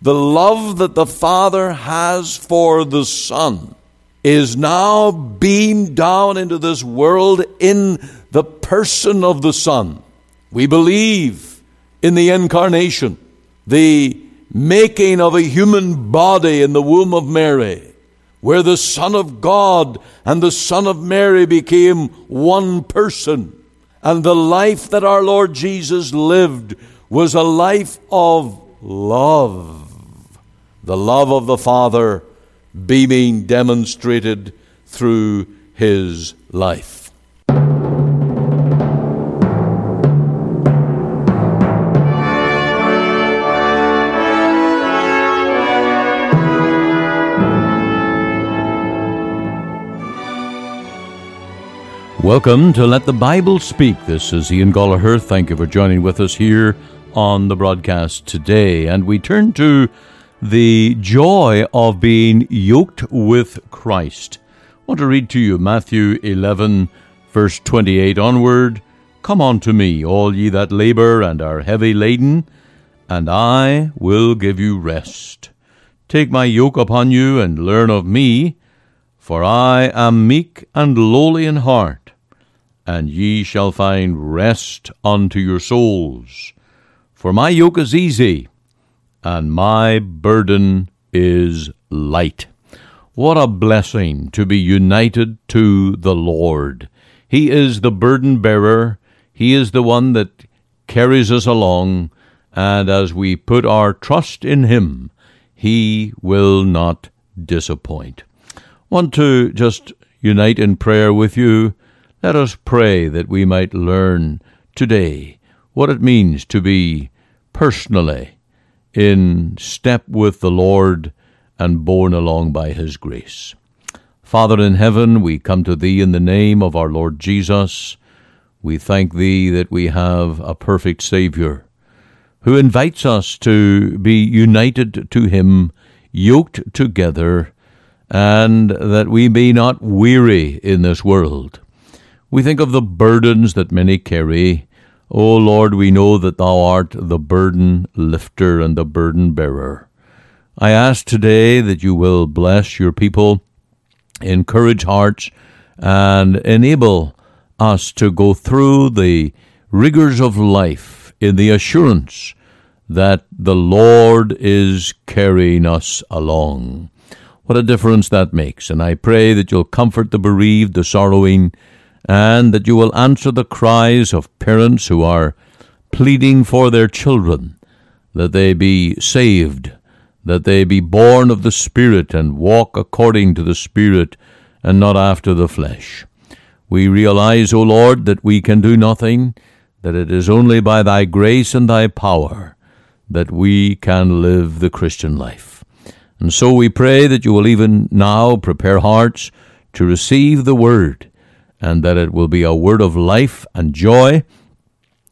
The love that the Father has for the Son is now beamed down into this world in the person of the Son. We believe in the incarnation, the making of a human body in the womb of Mary, where the Son of God and the Son of Mary became one person. And the life that our Lord Jesus lived was a life of love. The love of the Father being demonstrated through his life. Welcome to Let the Bible Speak. This is Ian Goligher. Thank you for joining with us here on the broadcast today. And we turn to the joy of being yoked with Christ. I want to read to you Matthew 11, verse 28 onward. Come unto me, all ye that labor and are heavy laden, and I will give you rest. Take my yoke upon you and learn of me, for I am meek and lowly in heart, and ye shall find rest unto your souls. For my yoke is easy and my burden is light. What a blessing to be united to the Lord. He is the burden bearer, He is the one that carries us along, and as we put our trust in Him, He will not disappoint. Want to just unite in prayer with you? Let us pray that we might learn today what it means to be personally in step with the Lord and borne along by His grace. Father in heaven, we come to Thee in the name of our Lord Jesus. We thank Thee that we have a perfect Saviour who invites us to be united to Him, yoked together, and that we be not weary in this world. We think of the burdens that many carry, O Lord, we know that Thou art the burden lifter and the burden bearer. I ask today that you will bless your people, encourage hearts, and enable us to go through the rigors of life in the assurance that the Lord is carrying us along. What a difference that makes. And I pray that you'll comfort the bereaved, the sorrowing, and that you will answer the cries of parents who are pleading for their children, that they be saved, that they be born of the Spirit and walk according to the Spirit and not after the flesh. We realize, O Lord, that we can do nothing, that it is only by Thy grace and Thy power that we can live the Christian life. And so we pray that you will even now prepare hearts to receive the Word and that it will be a word of life and joy,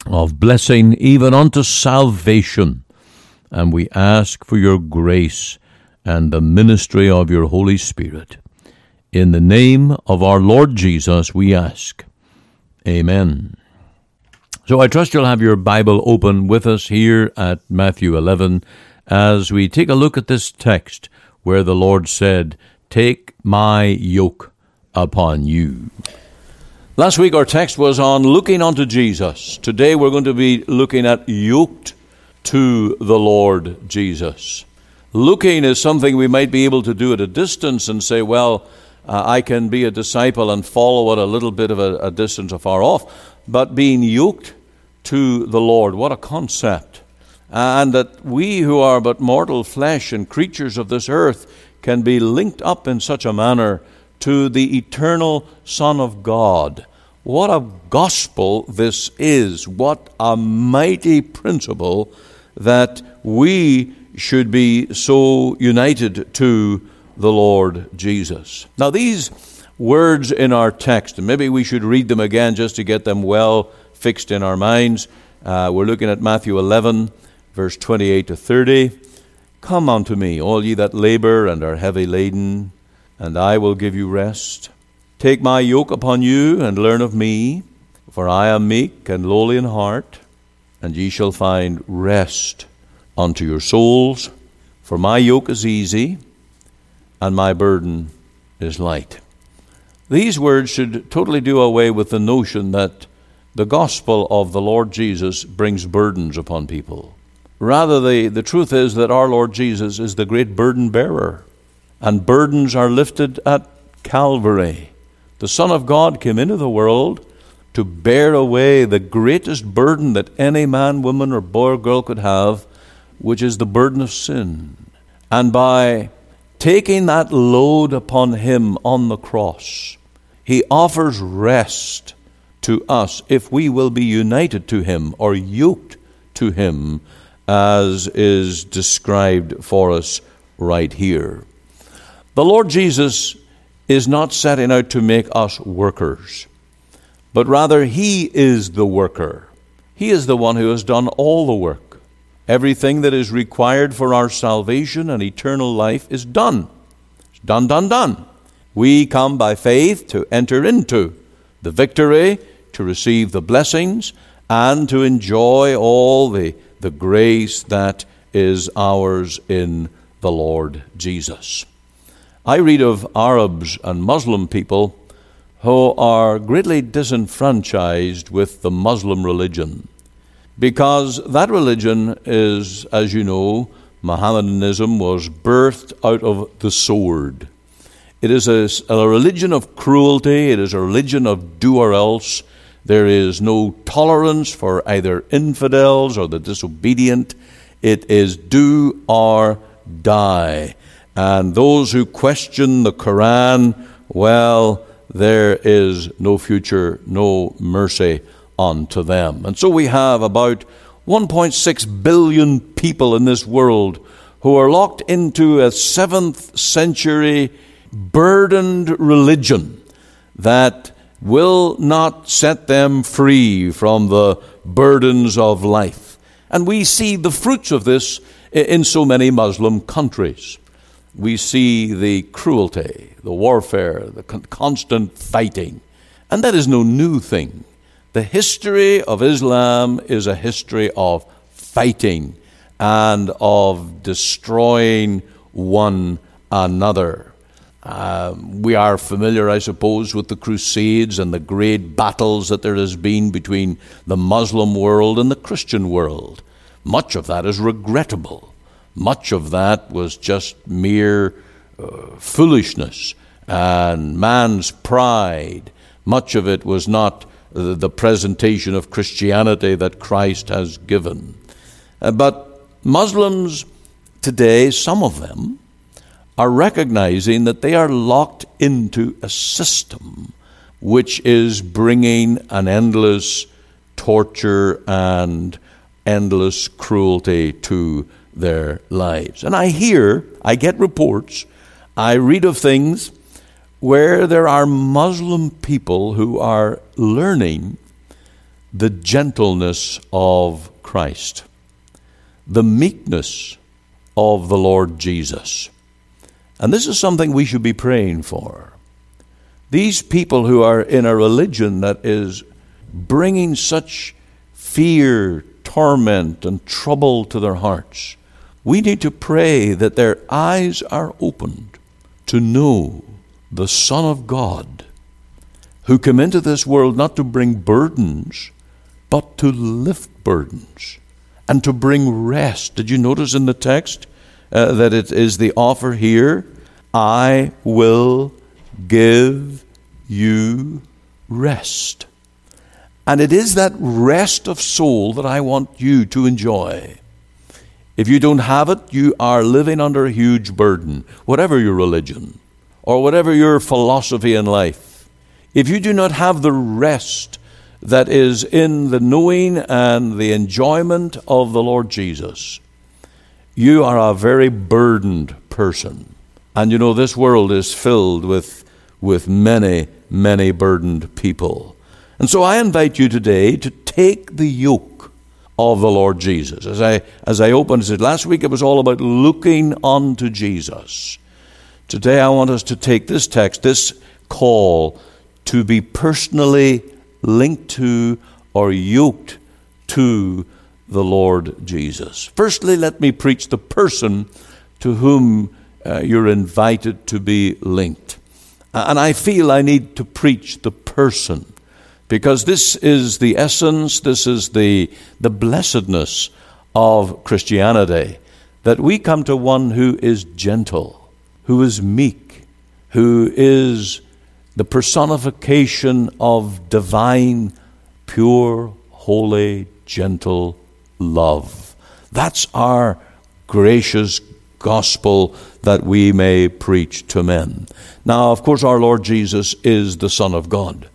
of blessing even unto salvation. And we ask for your grace and the ministry of your Holy Spirit. In the name of our Lord Jesus, we ask. Amen. So I trust you'll have your Bible open with us here at Matthew 11 as we take a look at this text where the Lord said, Take my yoke upon you. Last week our text was on looking unto Jesus. Today we're going to be looking at yoked to the Lord Jesus. Looking is something we might be able to do at a distance and say, well, uh, I can be a disciple and follow at a little bit of a, a distance afar off. But being yoked to the Lord, what a concept. And that we who are but mortal flesh and creatures of this earth can be linked up in such a manner to the eternal Son of God. What a gospel this is. What a mighty principle that we should be so united to the Lord Jesus. Now, these words in our text, and maybe we should read them again just to get them well fixed in our minds. Uh, we're looking at Matthew 11, verse 28 to 30. Come unto me, all ye that labor and are heavy laden and I will give you rest. Take my yoke upon you and learn of me, for I am meek and lowly in heart, and ye shall find rest unto your souls. For my yoke is easy and my burden is light. These words should totally do away with the notion that the gospel of the Lord Jesus brings burdens upon people. Rather, the, the truth is that our Lord Jesus is the great burden bearer, and burdens are lifted at Calvary. The Son of God came into the world to bear away the greatest burden that any man, woman, or boy or girl could have, which is the burden of sin. And by taking that load upon him on the cross, he offers rest to us if we will be united to him or yoked to him, as is described for us right here. The Lord Jesus is not setting out to make us workers, but rather he is the worker. He is the one who has done all the work. Everything that is required for our salvation and eternal life is done. It's done, done, done. We come by faith to enter into the victory, to receive the blessings, and to enjoy all the, the grace that is ours in the Lord Jesus. I read of Arabs and Muslim people who are greatly disenfranchised with the Muslim religion because that religion is, as you know, Mohammedanism was birthed out of the sword. It is a, a, religion of cruelty, it is a religion of do or else. There is no tolerance for either infidels or the disobedient. It is do or die. And those who question the Quran, well, there is no future, no mercy unto them. And so we have about 1.6 billion people in this world who are locked into a seventh century burdened religion that will not set them free from the burdens of life. And we see the fruits of this in so many Muslim countries. We see the cruelty, the warfare, the constant fighting. And that is no new thing. The history of Islam is a history of fighting and of destroying one another. Um, we are familiar, I suppose, with the Crusades and the great battles that there has been between the Muslim world and the Christian world. Much of that is regrettable. Much of that was just mere uh, foolishness and man's pride. Much of it was not the presentation of Christianity that Christ has given. Uh, but Muslims today, some of them, are recognizing that they are locked into a system which is bringing an endless torture and endless cruelty to their lives. And I hear, I get reports, I read of things where there are Muslim people who are learning the gentleness of Christ, the meekness of the Lord Jesus. And this is something we should be praying for. These people who are in a religion that is bringing such fear, torment, and trouble to their hearts, we need to pray that their eyes are opened to know the Son of God, who came into this world not to bring burdens, but to lift burdens and to bring rest. Did you notice in the text uh, that it is the offer here? I will give you rest. And it is that rest of soul that I want you to enjoy. If you don't have it, you are living under a huge burden, whatever your religion or whatever your philosophy in life, if you do not have the rest that is in the knowing and the enjoyment of the Lord Jesus, you are a very burdened person. And you know, this world is filled with, with many, many burdened people. And so I invite you today to take the yoke of the Lord Jesus. As I, as I opened it last week, it was all about looking unto Jesus. Today, I want us to take this text, this call to be personally linked to or yoked to the Lord Jesus. Firstly, let me preach the person to whom uh, you're invited to be linked. And I feel I need to preach the person because this is the essence, this is the, the blessedness of Christianity that we come to one who is gentle, who is meek, who is the personification of divine, pure, holy, gentle love. That's our gracious gospel that we may preach to men. Now, of course, our Lord Jesus is the Son of God,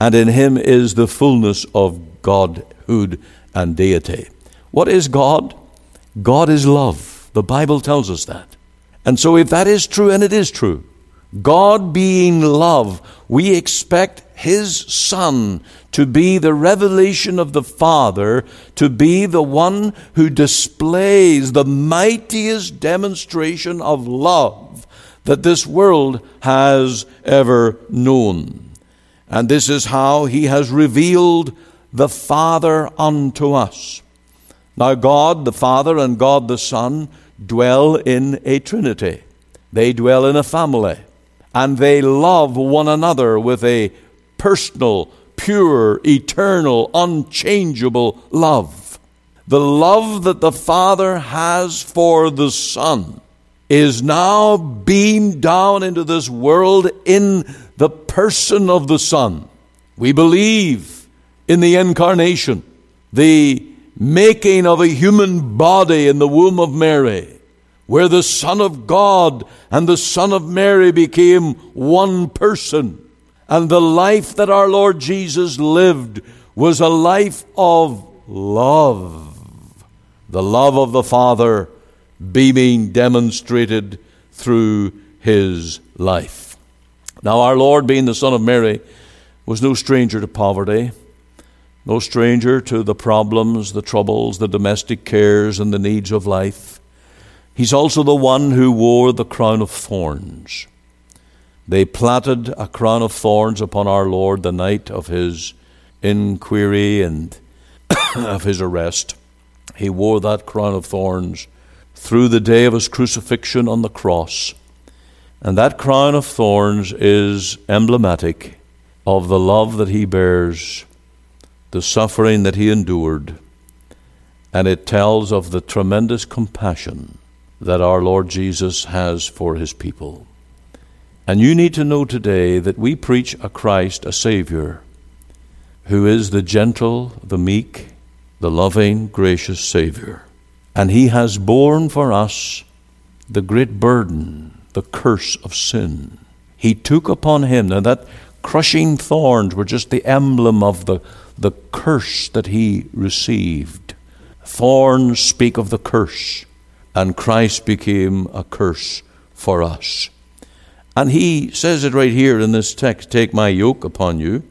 and in him is the fullness of Godhood and deity. What is God? God is love. The Bible tells us that. And so, if that is true, and it is true, God being love, we expect His Son to be the revelation of the Father, to be the one who displays the mightiest demonstration of love that this world has ever known. And this is how He has revealed the Father unto us. Now, God the Father and God the Son dwell in a Trinity, they dwell in a family and they love one another with a personal, pure, eternal, unchangeable love. The love that the Father has for the Son is now beamed down into this world in the person of the Son. We believe in the incarnation, the making of a human body in the womb of Mary where the Son of God and the Son of Mary became one person. And the life that our Lord Jesus lived was a life of love. The love of the Father being demonstrated through his life. Now, our Lord, being the Son of Mary, was no stranger to poverty, no stranger to the problems, the troubles, the domestic cares, and the needs of life. He's also the one who wore the crown of thorns. They platted a crown of thorns upon our Lord the night of his inquiry and of his arrest. He wore that crown of thorns through the day of his crucifixion on the cross. And that crown of thorns is emblematic of the love that he bears, the suffering that he endured, and it tells of the tremendous compassion that our Lord Jesus has for his people. And you need to know today that we preach a Christ, a Savior, who is the gentle, the meek, the loving, gracious Savior. And he has borne for us the great burden, the curse of sin. He took upon him, now that crushing thorns were just the emblem of the, the curse that he received. Thorns speak of the curse and Christ became a curse for us. And he says it right here in this text Take my yoke upon you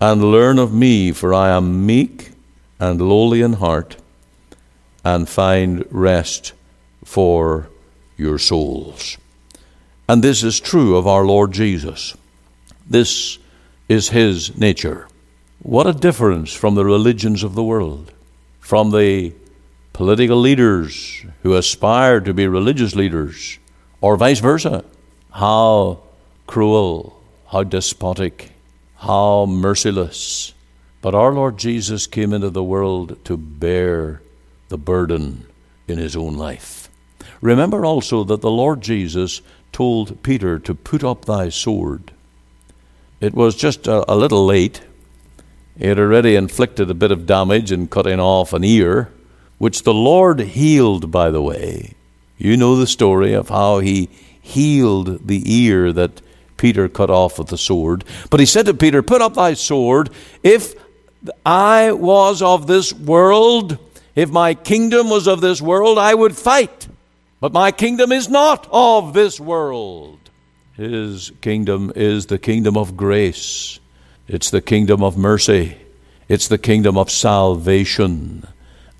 and learn of me, for I am meek and lowly in heart, and find rest for your souls. And this is true of our Lord Jesus. This is his nature. What a difference from the religions of the world, from the political leaders who aspire to be religious leaders, or vice versa. How cruel, how despotic, how merciless. But our Lord Jesus came into the world to bear the burden in his own life. Remember also that the Lord Jesus told Peter to put up thy sword. It was just a, a little late. He had already inflicted a bit of damage in cutting off an ear which the Lord healed, by the way. You know the story of how he healed the ear that Peter cut off with the sword. But he said to Peter, Put up thy sword. If I was of this world, if my kingdom was of this world, I would fight. But my kingdom is not of this world. His kingdom is the kingdom of grace, it's the kingdom of mercy, it's the kingdom of salvation.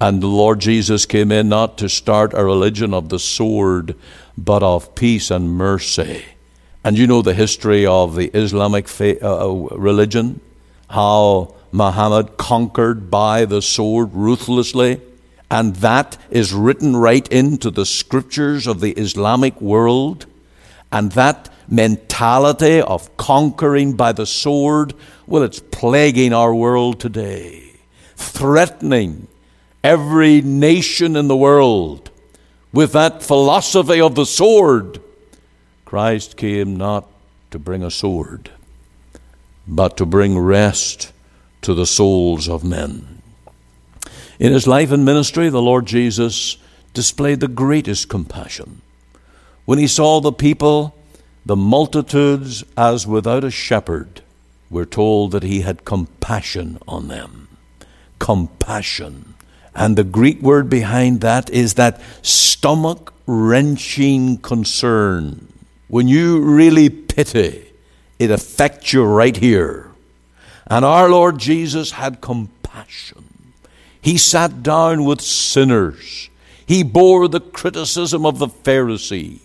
And the Lord Jesus came in not to start a religion of the sword, but of peace and mercy. And you know the history of the Islamic faith, uh, uh, religion, how Muhammad conquered by the sword ruthlessly And that is written right into the scriptures of the Islamic world. And that mentality of conquering by the sword, well, it's plaguing our world today, threatening every nation in the world with that philosophy of the sword. Christ came not to bring a sword, but to bring rest to the souls of men. In his life and ministry, the Lord Jesus displayed the greatest compassion. When he saw the people, the multitudes, as without a shepherd, we're told that he had compassion on them. Compassion. And the Greek word behind that is that stomach wrenching concern. When you really pity, it affects you right here. And our Lord Jesus had compassion. He sat down with sinners. He bore the criticism of the Pharisee.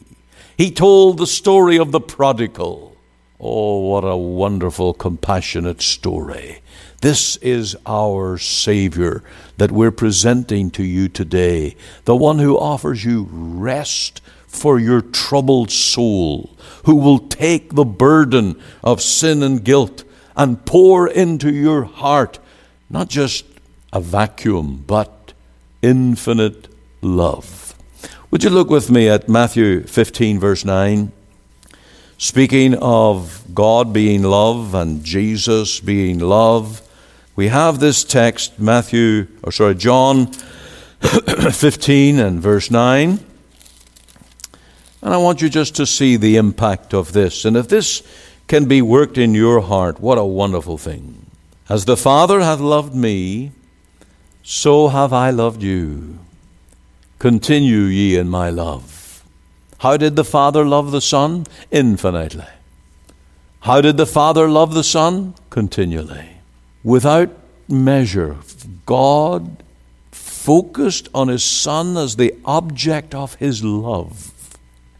He told the story of the prodigal. Oh, what a wonderful, compassionate story. This is our Savior that we're presenting to you today, the one who offers you rest for your troubled soul, who will take the burden of sin and guilt and pour into your heart not just a vacuum, but infinite love. Would you look with me at Matthew 15, verse 9? Speaking of God being love and Jesus being love, we have this text, Matthew, or sorry, John 15 and verse 9. And I want you just to see the impact of this. And if this can be worked in your heart, what a wonderful thing. As the Father hath loved me, so have I loved you. Continue ye in my love. How did the Father love the Son? Infinitely. How did the Father love the Son? Continually. Without measure, God focused on His Son as the object of His love.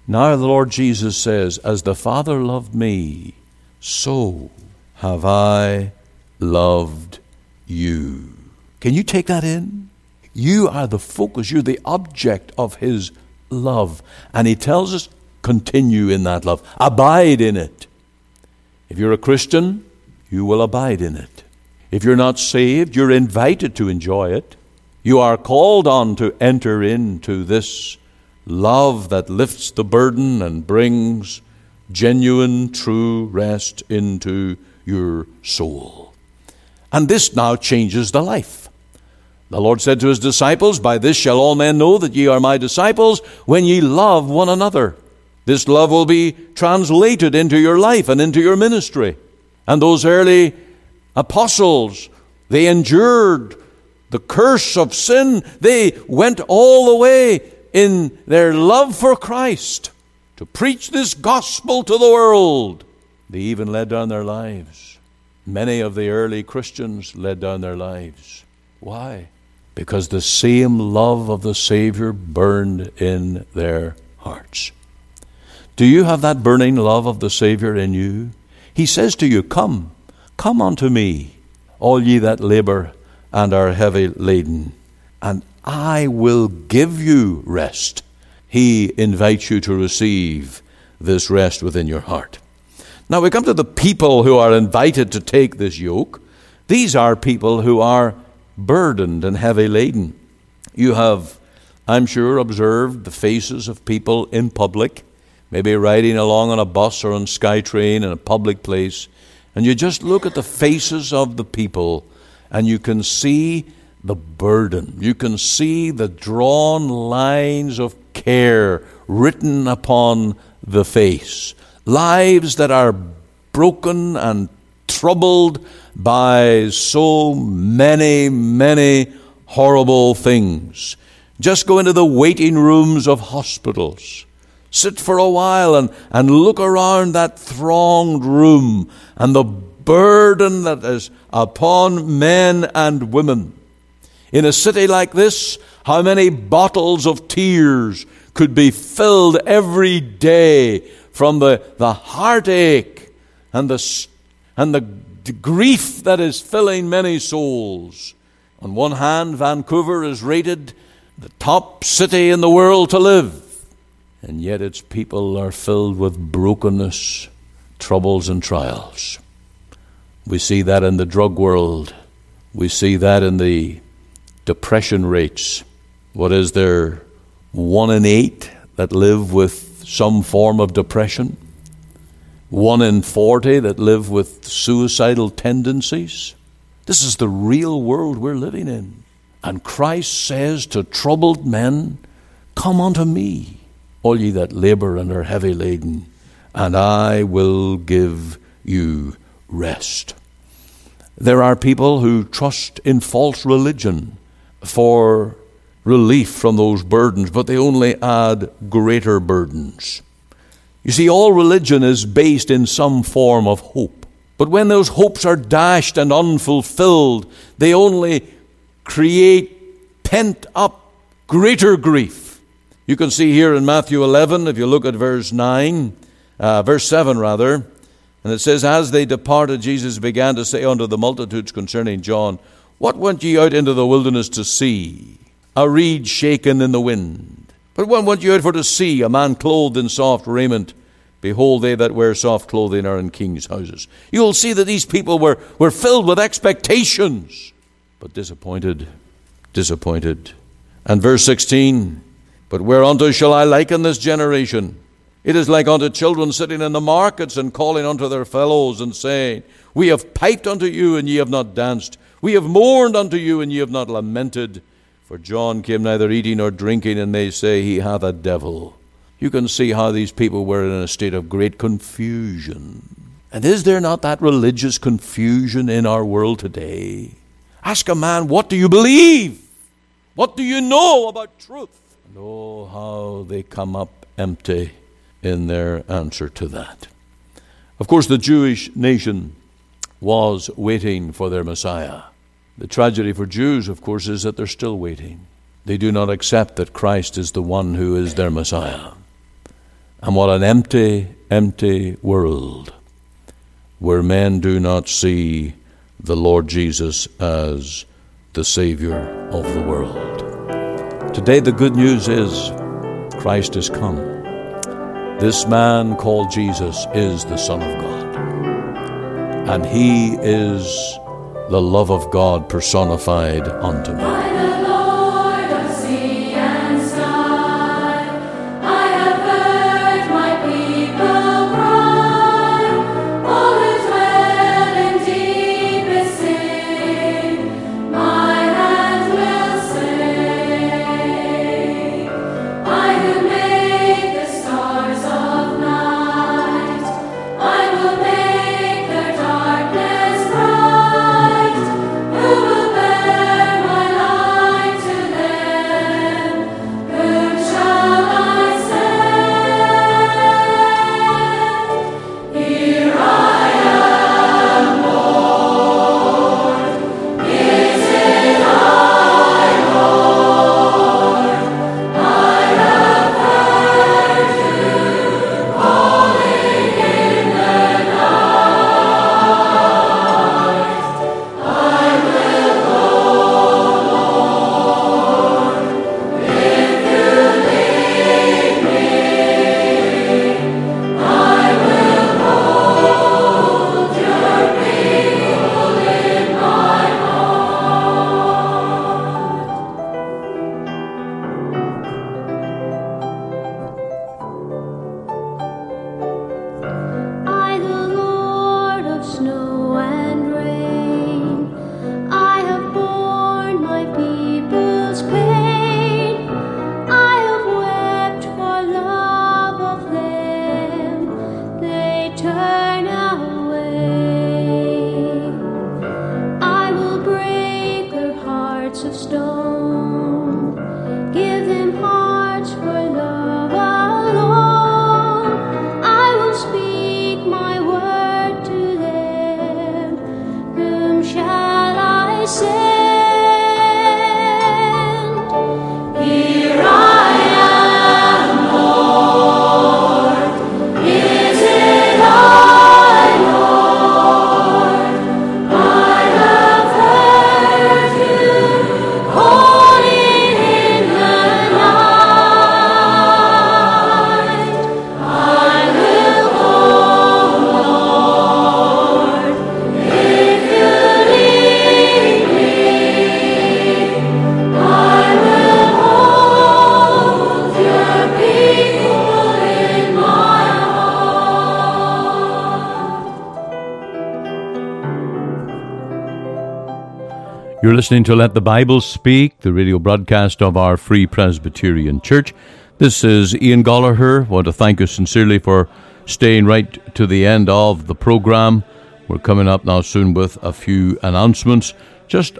Now the Lord Jesus says, As the Father loved me, so have I loved you. Can you take that in? You are the focus, you're the object of His love. And He tells us, continue in that love, abide in it. If you're a Christian, you will abide in it. If you're not saved, you're invited to enjoy it. You are called on to enter into this love that lifts the burden and brings genuine, true rest into your soul. And this now changes the life. The Lord said to his disciples, By this shall all men know that ye are my disciples, when ye love one another. This love will be translated into your life and into your ministry. And those early apostles, they endured the curse of sin. They went all the way in their love for Christ to preach this gospel to the world. They even led down their lives. Many of the early Christians led down their lives. Why? Because the same love of the Savior burned in their hearts. Do you have that burning love of the Savior in you? He says to you, Come, come unto me, all ye that labor and are heavy laden, and I will give you rest. He invites you to receive this rest within your heart. Now we come to the people who are invited to take this yoke. These are people who are burdened and heavy laden. You have, I'm sure, observed the faces of people in public, maybe riding along on a bus or on SkyTrain in a public place, and you just look at the faces of the people and you can see the burden. You can see the drawn lines of care written upon the face. Lives that are broken and troubled by so many, many horrible things. Just go into the waiting rooms of hospitals. Sit for a while and, and look around that thronged room and the burden that is upon men and women. In a city like this, how many bottles of tears could be filled every day from the, the heartache and the, and the grief that is filling many souls. On one hand, Vancouver is rated the top city in the world to live. And yet its people are filled with brokenness, troubles, and trials. We see that in the drug world. We see that in the depression rates. What is there? One in eight that live with some form of depression. One in 40 that live with suicidal tendencies. This is the real world we're living in. And Christ says to troubled men, Come unto me, all ye that labor and are heavy laden, and I will give you rest. There are people who trust in false religion for relief from those burdens, but they only add greater burdens. You see, all religion is based in some form of hope. But when those hopes are dashed and unfulfilled, they only create pent up greater grief. You can see here in Matthew 11, if you look at verse 9, uh, verse 7 rather, and it says, As they departed, Jesus began to say unto the multitudes concerning John, What went ye out into the wilderness to see? A reed shaken in the wind. But what went ye out for to see? A man clothed in soft raiment. Behold, they that wear soft clothing are in kings' houses. You'll see that these people were, were filled with expectations, but disappointed, disappointed. And verse 16, But whereunto shall I liken this generation? It is like unto children sitting in the markets and calling unto their fellows and saying, We have piped unto you, and ye have not danced. We have mourned unto you, and ye have not lamented. For John came neither eating nor drinking, and they say, He hath a devil. You can see how these people were in a state of great confusion. And is there not that religious confusion in our world today? Ask a man, What do you believe? What do you know about truth? And oh, how they come up empty in their answer to that. Of course, the Jewish nation was waiting for their Messiah. The tragedy for Jews, of course, is that they're still waiting. They do not accept that Christ is the one who is their Messiah. And what an empty, empty world where men do not see the Lord Jesus as the Savior of the world. Today, the good news is Christ is come. This man called Jesus is the Son of God. And he is the love of God personified unto me. You're listening to Let the Bible Speak, the radio broadcast of our Free Presbyterian Church. This is Ian Goligher. I want to thank you sincerely for staying right to the end of the program. We're coming up now soon with a few announcements. Just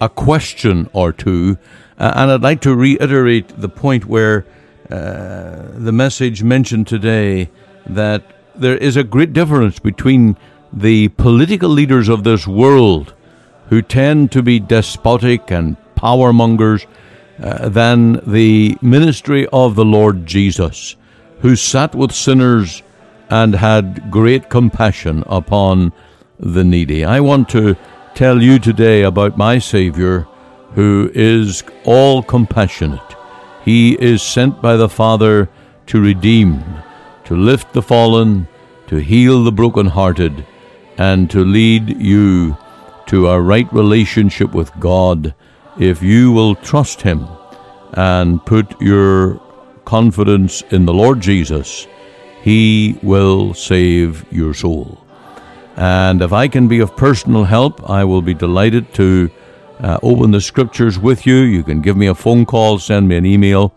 a question or two. Uh, and I'd like to reiterate the point where uh, the message mentioned today that there is a great difference between the political leaders of this world who tend to be despotic and power mongers, uh, than the ministry of the Lord Jesus, who sat with sinners and had great compassion upon the needy. I want to tell you today about my Savior, who is all compassionate. He is sent by the Father to redeem, to lift the fallen, to heal the broken-hearted, and to lead you to a right relationship with God if you will trust Him and put your confidence in the Lord Jesus. He will save your soul. And if I can be of personal help, I will be delighted to uh, open the scriptures with you. You can give me a phone call, send me an email,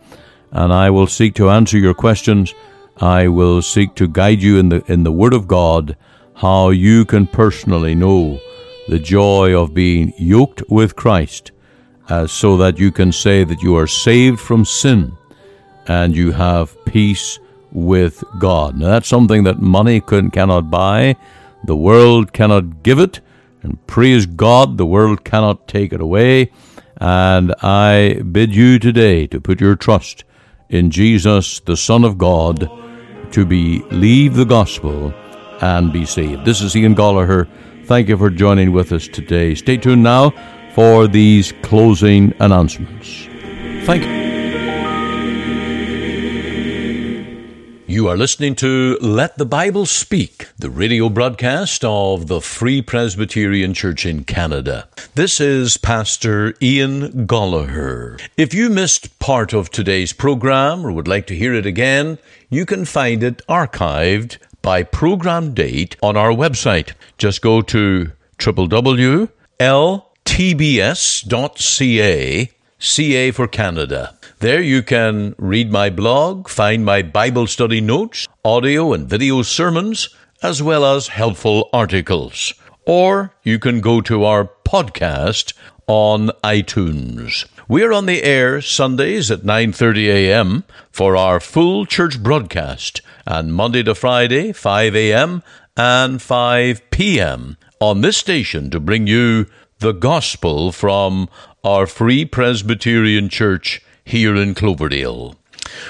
and I will seek to answer your questions. I will seek to guide you in the in the Word of God, how you can personally know the joy of being yoked with Christ, uh, so that you can say that you are saved from sin and you have peace with God. Now, that's something that money can, cannot buy, the world cannot give it, and praise God, the world cannot take it away. And I bid you today to put your trust in Jesus, the Son of God, to believe the gospel and be saved. This is Ian Goligher Thank you for joining with us today. Stay tuned now for these closing announcements. Thank you. You are listening to Let the Bible Speak, the radio broadcast of the Free Presbyterian Church in Canada. This is Pastor Ian Goligher. If you missed part of today's program or would like to hear it again, you can find it archived by program date on our website. Just go to www.ltbs.ca, CA for Canada. There you can read my blog, find my Bible study notes, audio and video sermons, as well as helpful articles. Or you can go to our podcast on iTunes. We're on the air Sundays at 9:30 a.m. for our full church broadcast and Monday to Friday 5 a.m. and 5 p.m. on this station to bring you the gospel from our Free Presbyterian Church here in Cloverdale.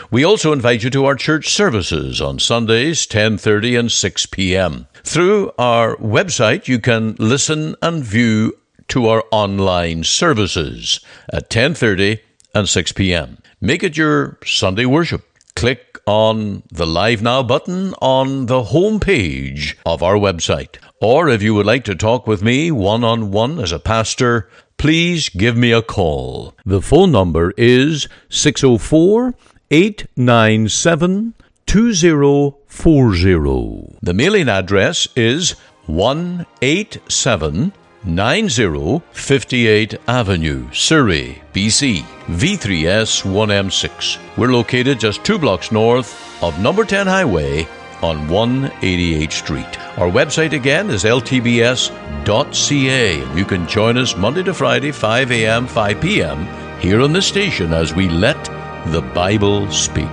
We also invite you to our church services on Sundays 10:30 and 6 p.m. Through our website you can listen and view to our online services at 10:30 and 6 p.m. Make it your Sunday worship. Click on the Live Now button on the home page of our website. Or if you would like to talk with me one on one as a pastor, please give me a call. The phone number is 604 897 2040. The mailing address is 187 9058 Avenue, Surrey, BC, V3S1M6. We're located just two blocks north of number 10 Highway on 188th Street. Our website again is ltbs.ca. You can join us Monday to Friday, 5 a.m., 5 p.m. here on the station as we let the Bible speak.